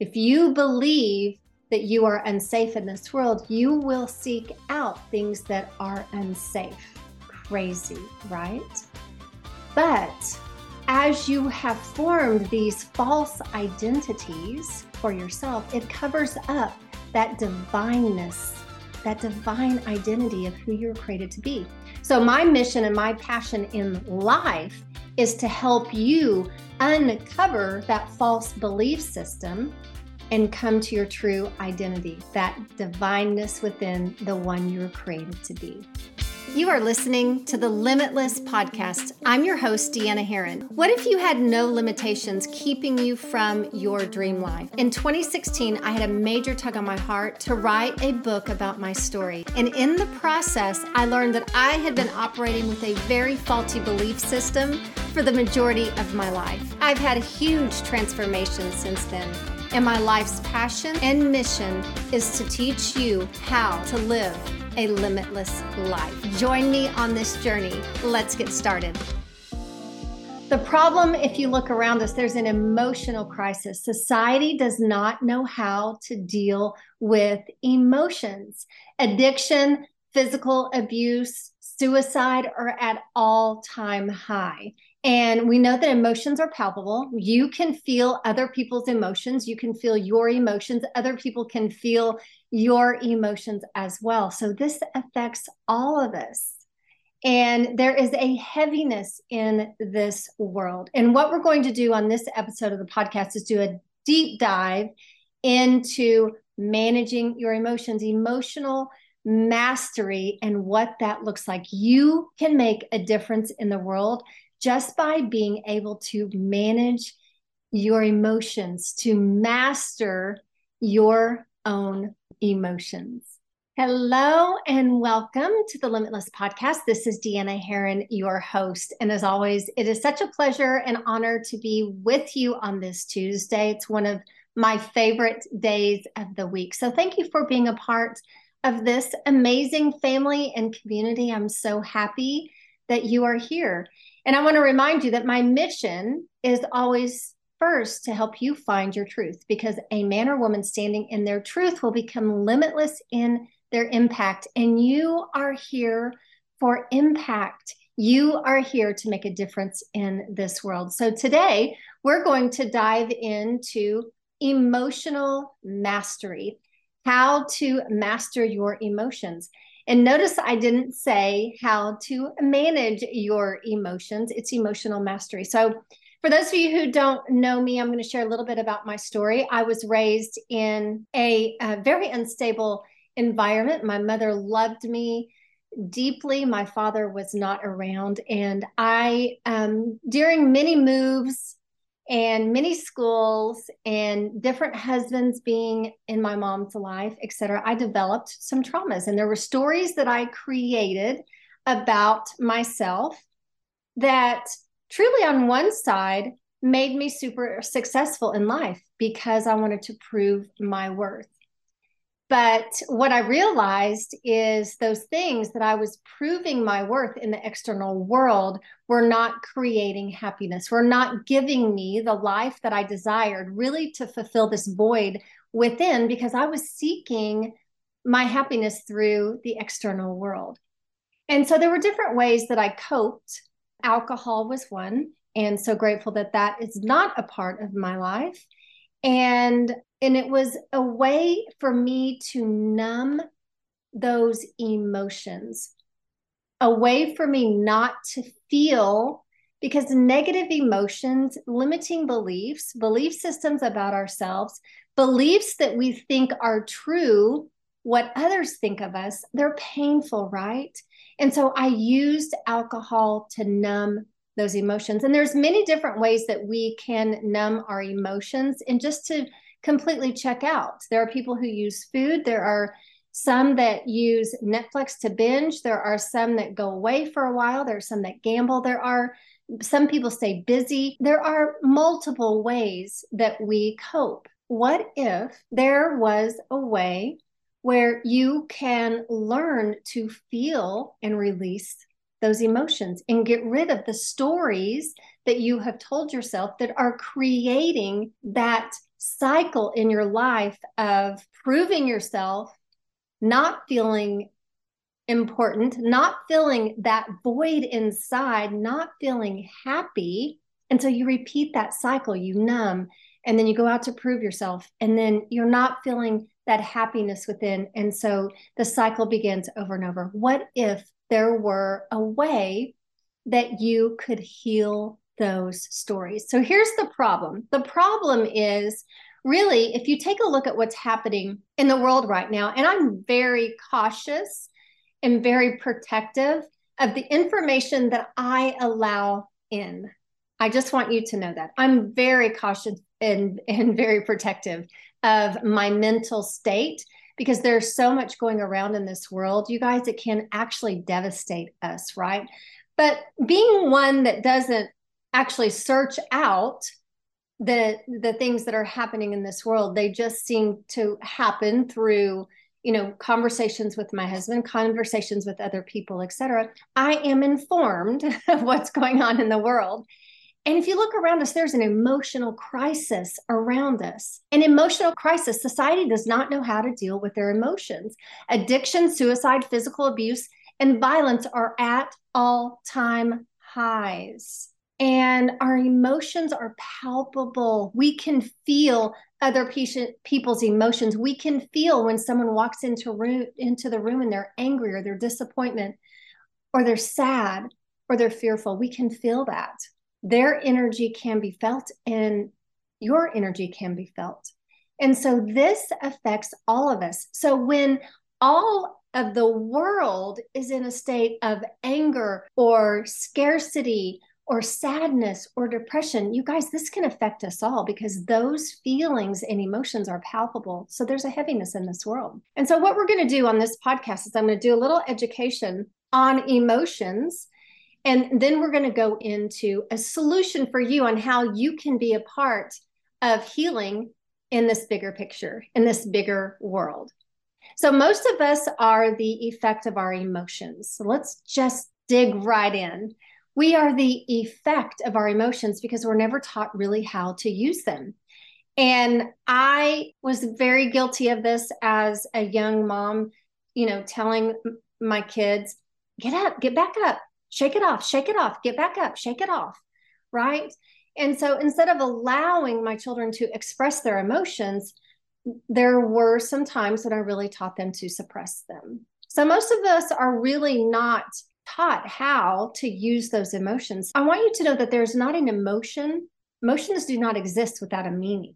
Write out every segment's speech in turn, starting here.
If you believe that you are unsafe in this world, you will seek out things that are unsafe. Crazy, right? But as you have formed these false identities for yourself, it covers up that divineness, that divine identity of who you're created to be. So, my mission and my passion in life is to help you uncover that false belief system and come to your true identity, that divineness within the one you're created to be. You are listening to the Limitless Podcast. I'm your host, Deanna Herron. What if you had no limitations keeping you from your dream life? In 2016, I had a major tug on my heart to write a book about my story. And in the process, I learned that I had been operating with a very faulty belief system for the majority of my life. I've had a huge transformation since then. And my life's passion and mission is to teach you how to live a limitless life. Join me on this journey. Let's get started. The problem, if you look around us, there's an emotional crisis. Society does not know how to deal with emotions. Addiction, physical abuse, suicide are at all time high. And we know that emotions are palpable. You can feel other people's emotions. You can feel your emotions. Other people can feel your emotions as well. So this affects all of us. And there is a heaviness in this world. And what we're going to do on this episode of the podcast is do a deep dive into managing your emotions, emotional mastery, and what that looks like. You can make a difference in the world just by being able to manage your emotions, to master your own emotions. Hello and welcome to the Limitless Podcast. This is Deanna Herron, your host. And as always, it is such a pleasure and honor to be with you on this Tuesday. It's one of my favorite days of the week. So thank you for being a part of this amazing family and community. I'm so happy that you are here. And I want to remind you that my mission is always first to help you find your truth because a man or woman standing in their truth will become limitless in their impact. And you are here for impact. You are here to make a difference in this world. So today we're going to dive into emotional mastery, how to master your emotions. And notice I didn't say how to manage your emotions. It's emotional mastery. So, for those of you who don't know me, I'm going to share a little bit about my story. I was raised in a, a very unstable environment. My mother loved me deeply. My father was not around. And I, um, during many moves, and many schools and different husbands being in my mom's life, etc., I developed some traumas. And there were stories that I created about myself that truly, on one side, made me super successful in life because I wanted to prove my worth. But what I realized is those things that I was proving my worth in the external world were not creating happiness, were not giving me the life that I desired, really to fulfill this void within, because I was seeking my happiness through the external world. And so there were different ways that I coped. Alcohol was one. And so grateful that that is not a part of my life. And and it was a way for me to numb those emotions, a way for me not to feel because negative emotions, limiting beliefs, belief systems about ourselves, beliefs that we think are true, what others think of us, they're painful, right? And so I used alcohol to numb those emotions. And there's many different ways that we can numb our emotions and just to completely check out. There are people who use food. There are some that use Netflix to binge. There are some that go away for a while. There are some that gamble. There are some people stay busy. There are multiple ways that we cope. What if there was a way where you can learn to feel and release those emotions and get rid of the stories that you have told yourself that are creating that cycle in your life of proving yourself, not feeling important, not feeling that void inside, not feeling happy. And so you repeat that cycle, you numb, and then you go out to prove yourself, and then you're not feeling that happiness within. And so the cycle begins over and over. What if there were a way that you could heal those stories? So here's the problem the problem is really, if you take a look at what's happening in the world right now, and I'm very cautious and very protective of the information that I allow in. I just want you to know that. I'm very cautious and, and very protective of my mental state because there's so much going around in this world, you guys, it can actually devastate us, right? But being one that doesn't actually search out the the things that are happening in this world, they just seem to happen through you know conversations with my husband conversations with other people etc i am informed of what's going on in the world and if you look around us there's an emotional crisis around us an emotional crisis society does not know how to deal with their emotions addiction suicide physical abuse and violence are at all time highs and our emotions are palpable. We can feel other patient, people's emotions. We can feel when someone walks into room into the room and they're angry or they're disappointment or they're sad or they're fearful. We can feel that. Their energy can be felt and your energy can be felt. And so this affects all of us. So when all of the world is in a state of anger or scarcity or sadness or depression, you guys, this can affect us all because those feelings and emotions are palpable. So there's a heaviness in this world. And so, what we're going to do on this podcast is I'm going to do a little education on emotions. And then we're going to go into a solution for you on how you can be a part of healing in this bigger picture, in this bigger world. So, most of us are the effect of our emotions. So, let's just dig right in we are the effect of our emotions because we're never taught really how to use them. And I was very guilty of this as a young mom, you know, telling my kids, get up, get back up, shake it off, shake it off, get back up, shake it off. Right. And so instead of allowing my children to express their emotions, there were some times that I really taught them to suppress them. So most of us are really not taught how to use those emotions. I want you to know that there's not an emotion. Emotions do not exist without a meaning.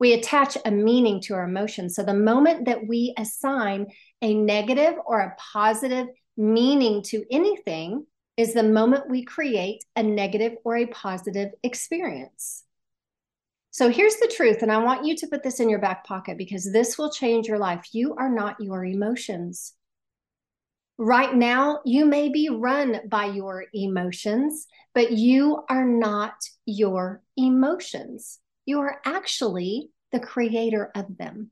We attach a meaning to our emotions. So the moment that we assign a negative or a positive meaning to anything is the moment we create a negative or a positive experience. So here's the truth, and I want you to put this in your back pocket because this will change your life. You are not your emotions. Right now, you may be run by your emotions, but you are not your emotions. You are actually the creator of them.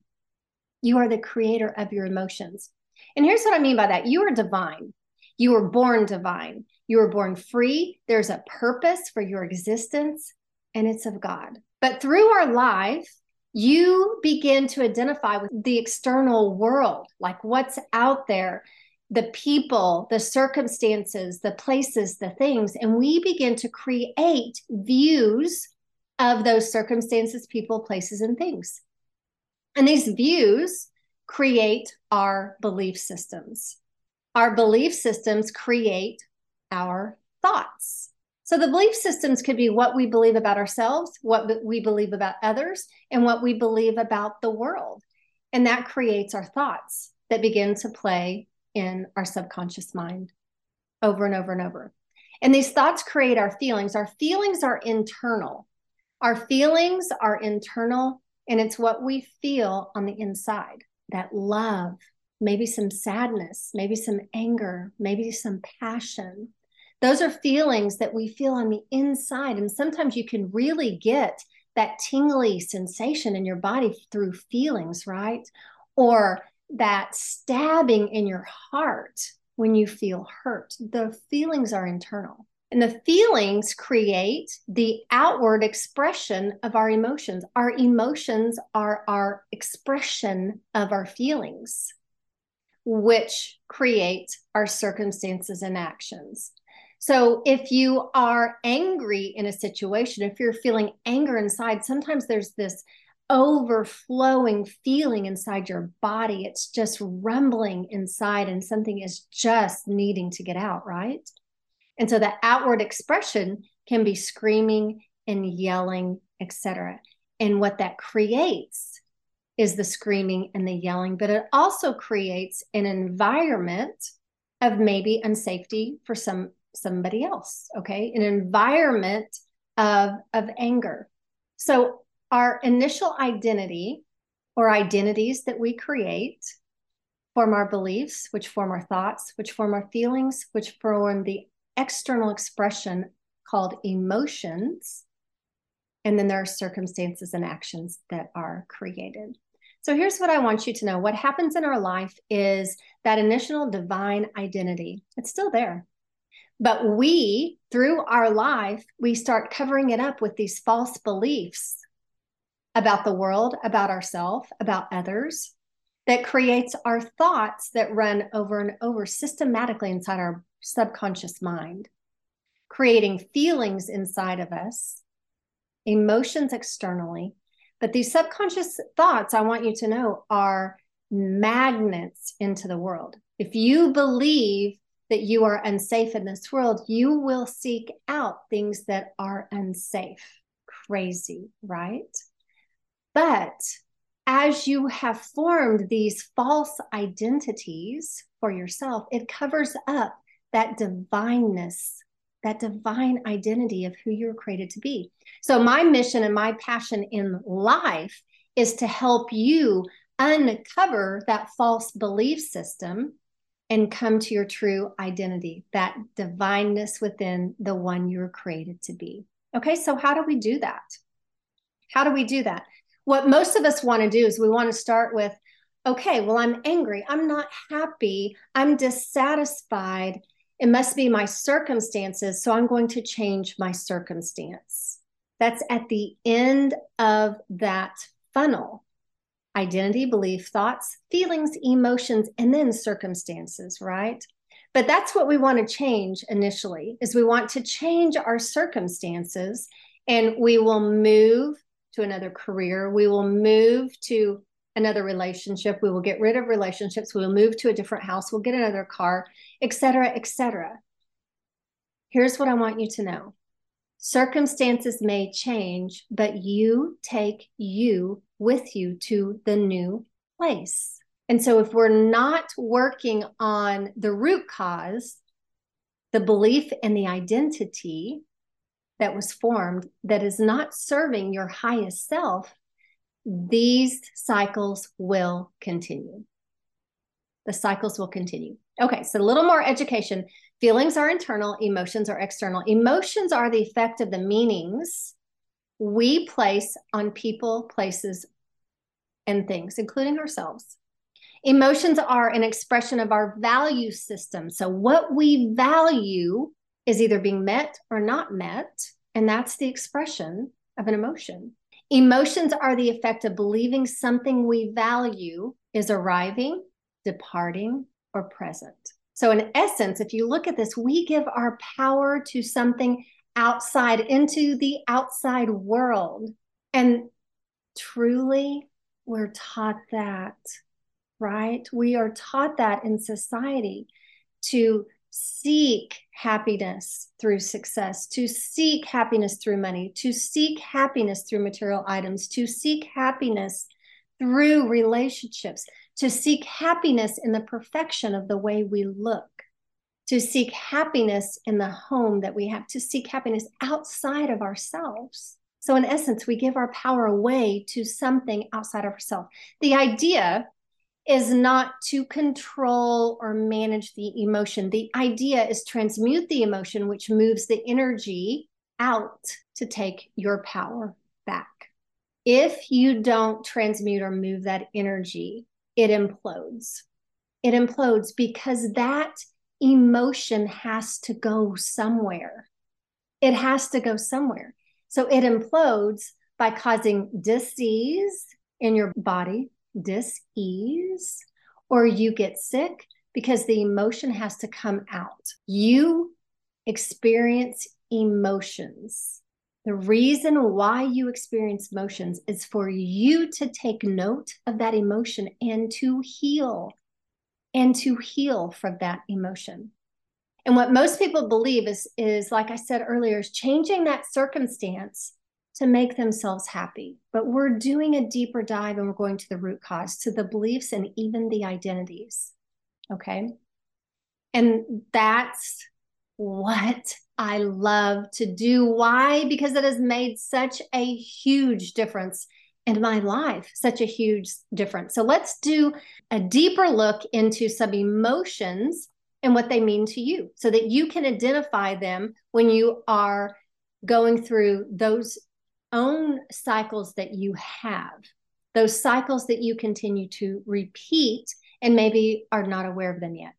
You are the creator of your emotions. And here's what I mean by that you are divine. You were born divine. You were born free. There's a purpose for your existence, and it's of God. But through our life, you begin to identify with the external world, like what's out there the people, the circumstances, the places, the things, and we begin to create views of those circumstances, people, places, and things. And these views create our belief systems. Our belief systems create our thoughts. So the belief systems could be what we believe about ourselves, what we believe about others, and what we believe about the world. And that creates our thoughts that begin to play in our subconscious mind over and over and over. And these thoughts create our feelings. Our feelings are internal. Our feelings are internal, and it's what we feel on the inside that love, maybe some sadness, maybe some anger, maybe some passion. Those are feelings that we feel on the inside. And sometimes you can really get that tingly sensation in your body through feelings, right? Or that stabbing in your heart when you feel hurt. The feelings are internal. And the feelings create the outward expression of our emotions. Our emotions are our expression of our feelings, which create our circumstances and actions. So if you are angry in a situation, if you're feeling anger inside, sometimes there's this overflowing feeling inside your body. It's just rumbling inside, and something is just needing to get out, right? And so the outward expression can be screaming and yelling, etc. And what that creates is the screaming and the yelling, but it also creates an environment of maybe unsafety for some somebody else, okay? An environment of of anger. So our initial identity or identities that we create form our beliefs, which form our thoughts, which form our feelings, which form the external expression called emotions. And then there are circumstances and actions that are created. So here's what I want you to know what happens in our life is that initial divine identity, it's still there. But we, through our life, we start covering it up with these false beliefs about the world, about ourselves, about others, that creates our thoughts that run over and over systematically inside our subconscious mind, creating feelings inside of us, emotions externally. But these subconscious thoughts, I want you to know, are magnets into the world. If you believe that you are unsafe in this world, you will seek out things that are unsafe. Crazy, right? But as you have formed these false identities for yourself, it covers up that divineness, that divine identity of who you're created to be. So, my mission and my passion in life is to help you uncover that false belief system and come to your true identity, that divineness within the one you're created to be. Okay, so how do we do that? How do we do that? What most of us want to do is we want to start with, okay, well, I'm angry. I'm not happy. I'm dissatisfied. It must be my circumstances. So I'm going to change my circumstance. That's at the end of that funnel identity, belief, thoughts, feelings, emotions, and then circumstances, right? But that's what we want to change initially is we want to change our circumstances and we will move to another career. We will move to another relationship. We will get rid of relationships. We will move to a different house. We'll get another car, etc., etc. Here's what I want you to know. Circumstances may change, but you take you with you to the new place. And so, if we're not working on the root cause, the belief and the identity that was formed that is not serving your highest self, these cycles will continue. The cycles will continue. Okay, so a little more education. Feelings are internal, emotions are external. Emotions are the effect of the meanings we place on people, places, and things, including ourselves. Emotions are an expression of our value system. So, what we value is either being met or not met. And that's the expression of an emotion. Emotions are the effect of believing something we value is arriving, departing, or present. So, in essence, if you look at this, we give our power to something outside into the outside world. And truly, we're taught that, right? We are taught that in society to seek happiness through success, to seek happiness through money, to seek happiness through material items, to seek happiness through relationships, to seek happiness in the perfection of the way we look, to seek happiness in the home that we have, to seek happiness outside of ourselves. So, in essence, we give our power away to something outside of ourselves. The idea is not to control or manage the emotion. The idea is transmute the emotion, which moves the energy out to take your power back. If you don't transmute or move that energy, it implodes. It implodes because that emotion has to go somewhere. it has to go somewhere. So it implodes by causing disease in your body, dis-ease, or you get sick because the emotion has to come out. You experience emotions. The reason why you experience emotions is for you to take note of that emotion and to heal and to heal from that emotion. And what most people believe is, is like I said earlier, is changing that circumstance to make themselves happy. But we're doing a deeper dive and we're going to the root cause, to the beliefs and even the identities. Okay. And that's what I love to do. Why? Because it has made such a huge difference in my life, such a huge difference. So let's do a deeper look into some emotions and what they mean to you so that you can identify them when you are going through those own cycles that you have, those cycles that you continue to repeat and maybe are not aware of them yet.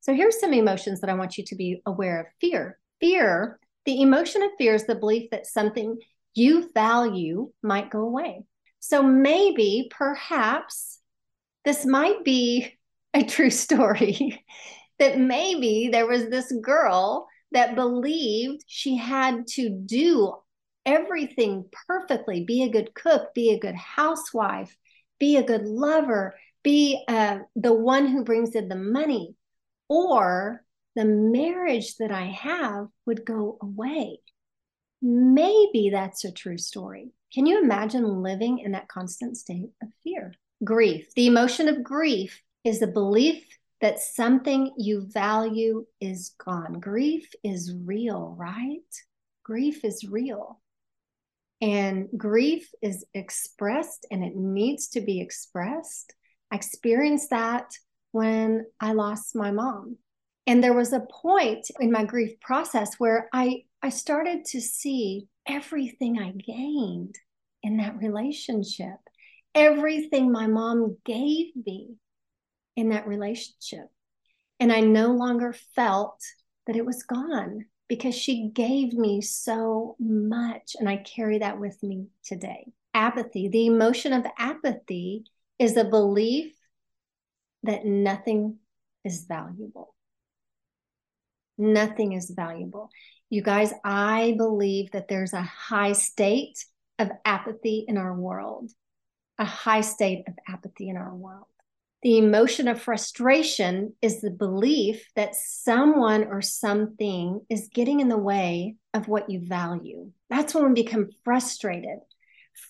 So here's some emotions that I want you to be aware of fear. Fear, the emotion of fear is the belief that something you value might go away. So maybe, perhaps, this might be a true story that maybe there was this girl that believed she had to do everything perfectly be a good cook, be a good housewife, be a good lover, be uh, the one who brings in the money, or the marriage that I have would go away. Maybe that's a true story. Can you imagine living in that constant state of fear? Grief. The emotion of grief is the belief that something you value is gone. Grief is real, right? Grief is real. And grief is expressed and it needs to be expressed. I experienced that when I lost my mom. And there was a point in my grief process where I, I started to see everything I gained in that relationship, everything my mom gave me in that relationship. And I no longer felt that it was gone because she gave me so much. And I carry that with me today. Apathy, the emotion of apathy is a belief that nothing is valuable. Nothing is valuable. You guys, I believe that there's a high state of apathy in our world, a high state of apathy in our world. The emotion of frustration is the belief that someone or something is getting in the way of what you value. That's when we become frustrated.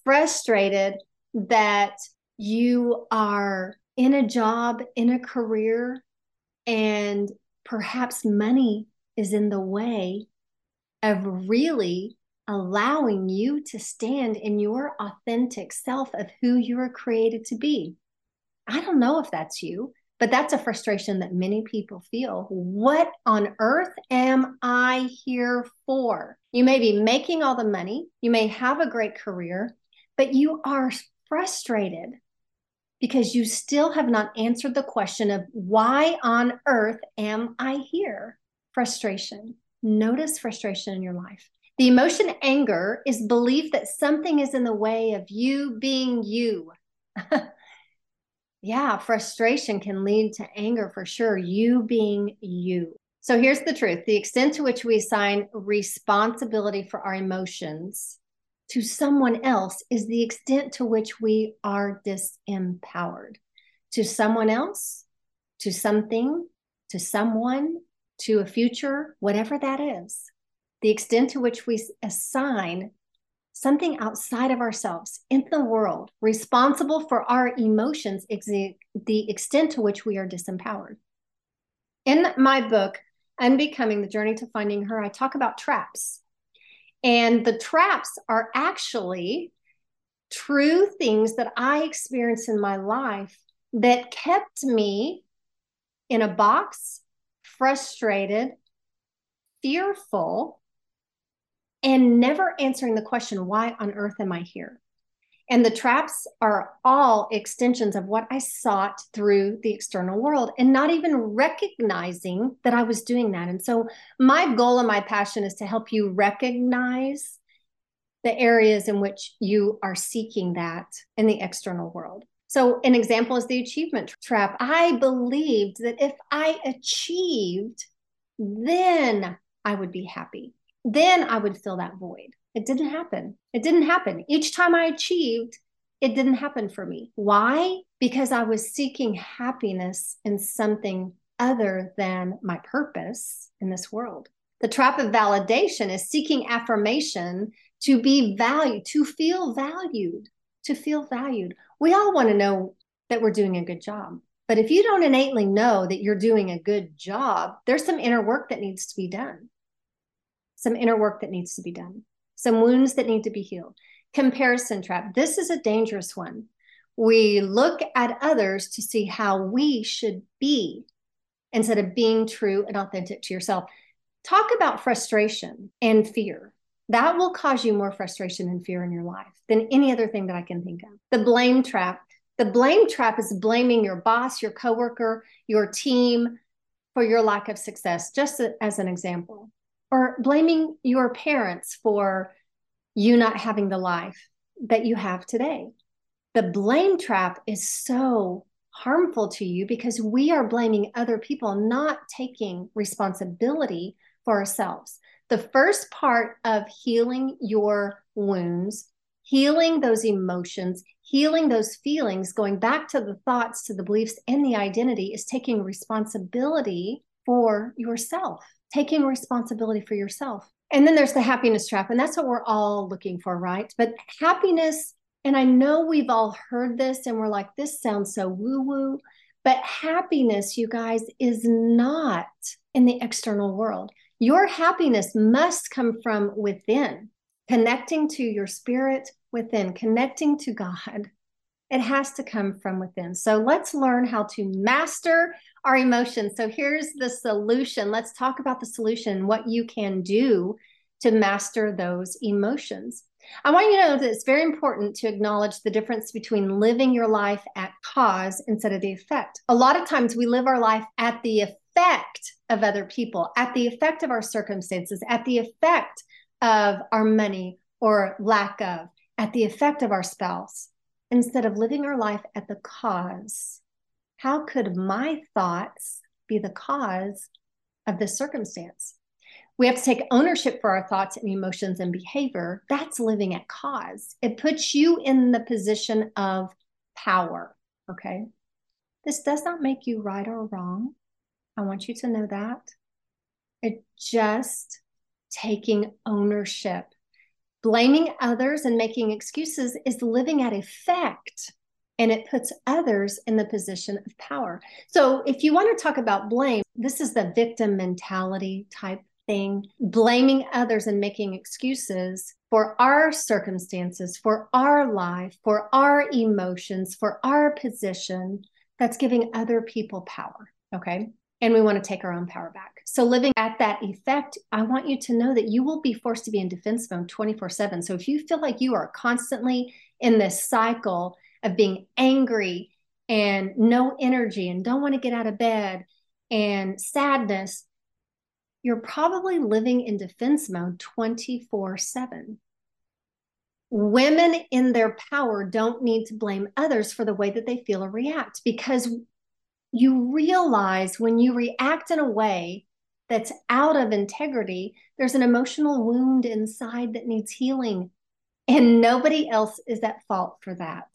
Frustrated that you are in a job, in a career, and perhaps money is in the way of really allowing you to stand in your authentic self of who you are created to be. I don't know if that's you, but that's a frustration that many people feel. What on earth am I here for? You may be making all the money, you may have a great career, but you are frustrated because you still have not answered the question of why on earth am I here? Frustration. Notice frustration in your life. The emotion anger is belief that something is in the way of you being you. yeah, frustration can lead to anger for sure, you being you. So here's the truth the extent to which we assign responsibility for our emotions to someone else is the extent to which we are disempowered. To someone else, to something, to someone, to a future, whatever that is. The extent to which we assign something outside of ourselves in the world responsible for our emotions is the extent to which we are disempowered. In my book, Unbecoming the Journey to Finding Her, I talk about traps and the traps are actually true things that I experienced in my life that kept me in a box, frustrated, fearful, and never answering the question, why on earth am I here? And the traps are all extensions of what I sought through the external world and not even recognizing that I was doing that. And so, my goal and my passion is to help you recognize the areas in which you are seeking that in the external world. So, an example is the achievement trap. I believed that if I achieved, then I would be happy. Then I would fill that void. It didn't happen. It didn't happen. Each time I achieved, it didn't happen for me. Why? Because I was seeking happiness in something other than my purpose in this world. The trap of validation is seeking affirmation to be valued, to feel valued, to feel valued. We all want to know that we're doing a good job. But if you don't innately know that you're doing a good job, there's some inner work that needs to be done. Some inner work that needs to be done some wounds that need to be healed. Comparison trap. This is a dangerous one. We look at others to see how we should be instead of being true and authentic to yourself. Talk about frustration and fear. That will cause you more frustration and fear in your life than any other thing that I can think of. The blame trap. The blame trap is blaming your boss, your coworker, your team for your lack of success, just as an example or blaming your parents for you not having the life that you have today. The blame trap is so harmful to you because we are blaming other people, not taking responsibility for ourselves. The first part of healing your wounds, healing those emotions, healing those feelings, going back to the thoughts, to the beliefs, and the identity is taking responsibility for yourself taking responsibility for yourself. And then there's the happiness trap, and that's what we're all looking for, right? But happiness, and I know we've all heard this and we're like, this sounds so woo woo, but happiness, you guys, is not in the external world. Your happiness must come from within, connecting to your spirit within, connecting to God. It has to come from within. So let's learn how to master our emotions. So here's the solution. Let's talk about the solution, what you can do to master those emotions. I want you to know that it's very important to acknowledge the difference between living your life at cause instead of the effect. A lot of times we live our life at the effect of other people, at the effect of our circumstances, at the effect of our money or lack of, at the effect of our spouse, instead of living our life at the cause how could my thoughts be the cause of this circumstance? We have to take ownership for our thoughts and emotions and behavior. That's living at cause. It puts you in the position of power. Okay. This does not make you right or wrong. I want you to know that. It just taking ownership. Blaming others and making excuses is living at effect and it puts others in the position of power. So, if you want to talk about blame, this is the victim mentality type thing, blaming others and making excuses for our circumstances, for our life, for our emotions, for our position. That's giving other people power. Okay. And we want to take our own power back. So, living at that effect, I want you to know that you will be forced to be in defense mode 24 7. So, if you feel like you are constantly in this cycle of being angry and no energy and don't want to get out of bed and sadness, you're probably living in defense mode 24 7. Women in their power don't need to blame others for the way that they feel or react because you realize when you react in a way that's out of integrity, there's an emotional wound inside that needs healing. And nobody else is at fault for that.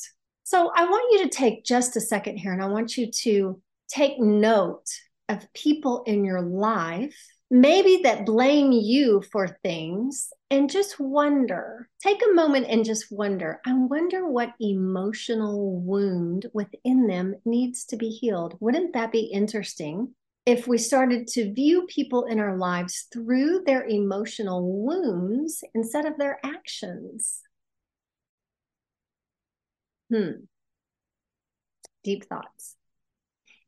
So I want you to take just a second here and I want you to take note of people in your life, maybe that blame you for things, and just wonder. Take a moment and just wonder. I wonder what emotional wound within them needs to be healed. Wouldn't that be interesting? If we started to view people in our lives through their emotional wounds instead of their actions. Hmm. Deep thoughts.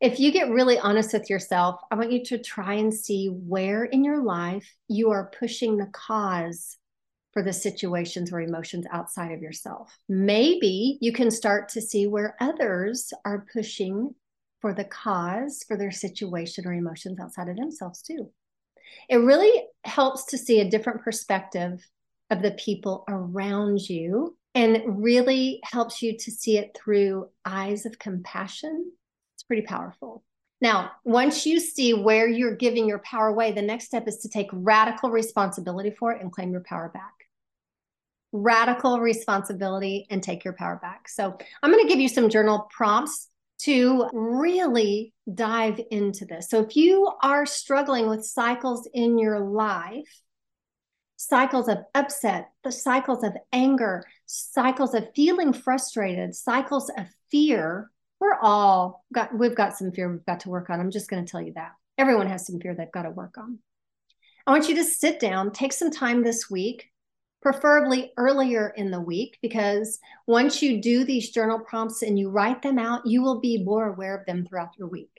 If you get really honest with yourself, I want you to try and see where in your life you are pushing the cause for the situations or emotions outside of yourself. Maybe you can start to see where others are pushing for the cause for their situation or emotions outside of themselves too. It really helps to see a different perspective of the people around you and really helps you to see it through eyes of compassion. Pretty powerful. Now, once you see where you're giving your power away, the next step is to take radical responsibility for it and claim your power back. Radical responsibility and take your power back. So, I'm going to give you some journal prompts to really dive into this. So, if you are struggling with cycles in your life, cycles of upset, the cycles of anger, cycles of feeling frustrated, cycles of fear, we're all got we've got some fear we've got to work on. I'm just going to tell you that. Everyone has some fear they've got to work on. I want you to sit down, take some time this week preferably earlier in the week, because once you do these journal prompts and you write them out, you will be more aware of them throughout your week.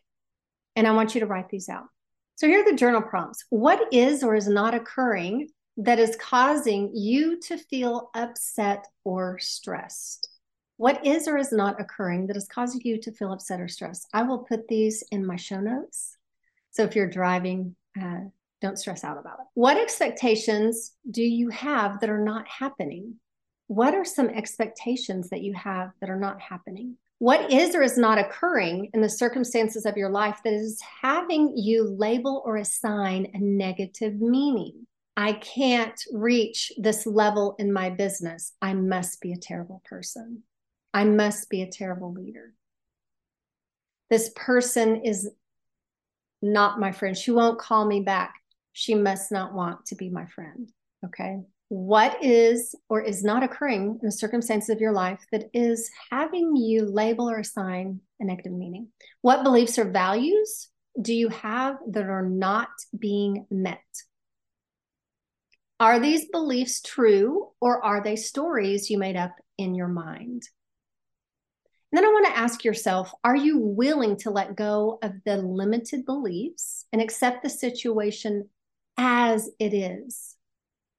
And I want you to write these out. So here are the journal prompts. What is or is not occurring that is causing you to feel upset or stressed? What is or is not occurring that is causing you to feel upset or stressed? I will put these in my show notes. So if you're driving, uh, don't stress out about it. What expectations do you have that are not happening? What are some expectations that you have that are not happening? What is or is not occurring in the circumstances of your life that is having you label or assign a negative meaning? I can't reach this level in my business. I must be a terrible person. I must be a terrible leader. This person is not my friend. She won't call me back she must not want to be my friend. Okay. What is or is not occurring in the circumstances of your life that is having you label or assign a negative meaning? What beliefs or values do you have that are not being met? Are these beliefs true or are they stories you made up in your mind? Then I want to ask yourself are you willing to let go of the limited beliefs and accept the situation as it is?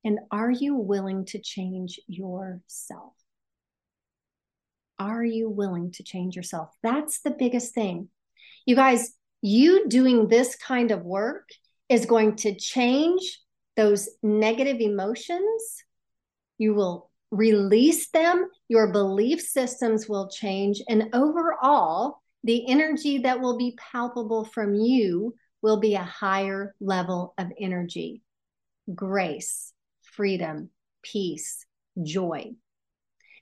And are you willing to change yourself? Are you willing to change yourself? That's the biggest thing. You guys, you doing this kind of work is going to change those negative emotions. You will release them, your belief systems will change, and overall, the energy that will be palpable from you will be a higher level of energy grace, freedom, peace, joy.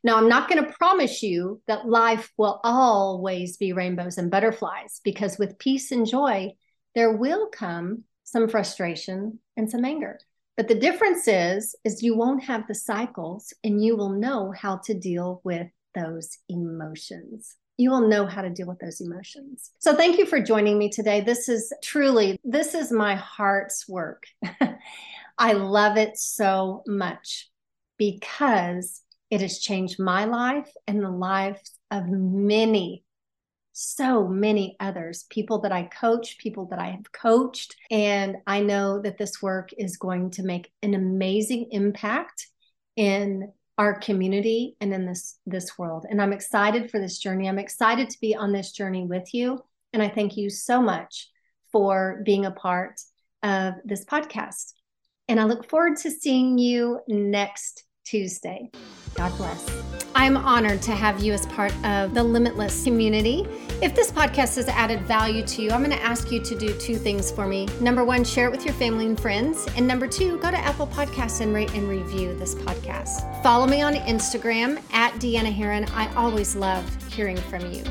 Now, I'm not going to promise you that life will always be rainbows and butterflies because with peace and joy, there will come some frustration and some anger. But the difference is is you won't have the cycles and you will know how to deal with those emotions you will know how to deal with those emotions. So thank you for joining me today. This is truly this is my heart's work. I love it so much because it has changed my life and the lives of many so many others, people that I coach, people that I have coached. And I know that this work is going to make an amazing impact in our community and in this this world. And i'm excited for this journey. I'm excited to be on this journey with you. And i thank you so much for being a part of this podcast. And i look forward to seeing you next tuesday god bless i'm honored to have you as part of the limitless community if this podcast has added value to you, I'm going to ask you to do two things for me. Number one, share it with your family and friends. And number two, go to Apple Podcasts and rate and review this podcast. Follow me on Instagram at Deanna Herron. I always love hearing from you.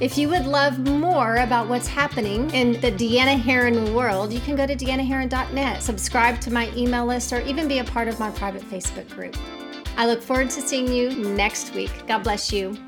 If you would love more about what's happening in the Deanna Herron world, you can go to deannaherron.net, subscribe to my email list, or even be a part of my private Facebook group. I look forward to seeing you next week. God bless you.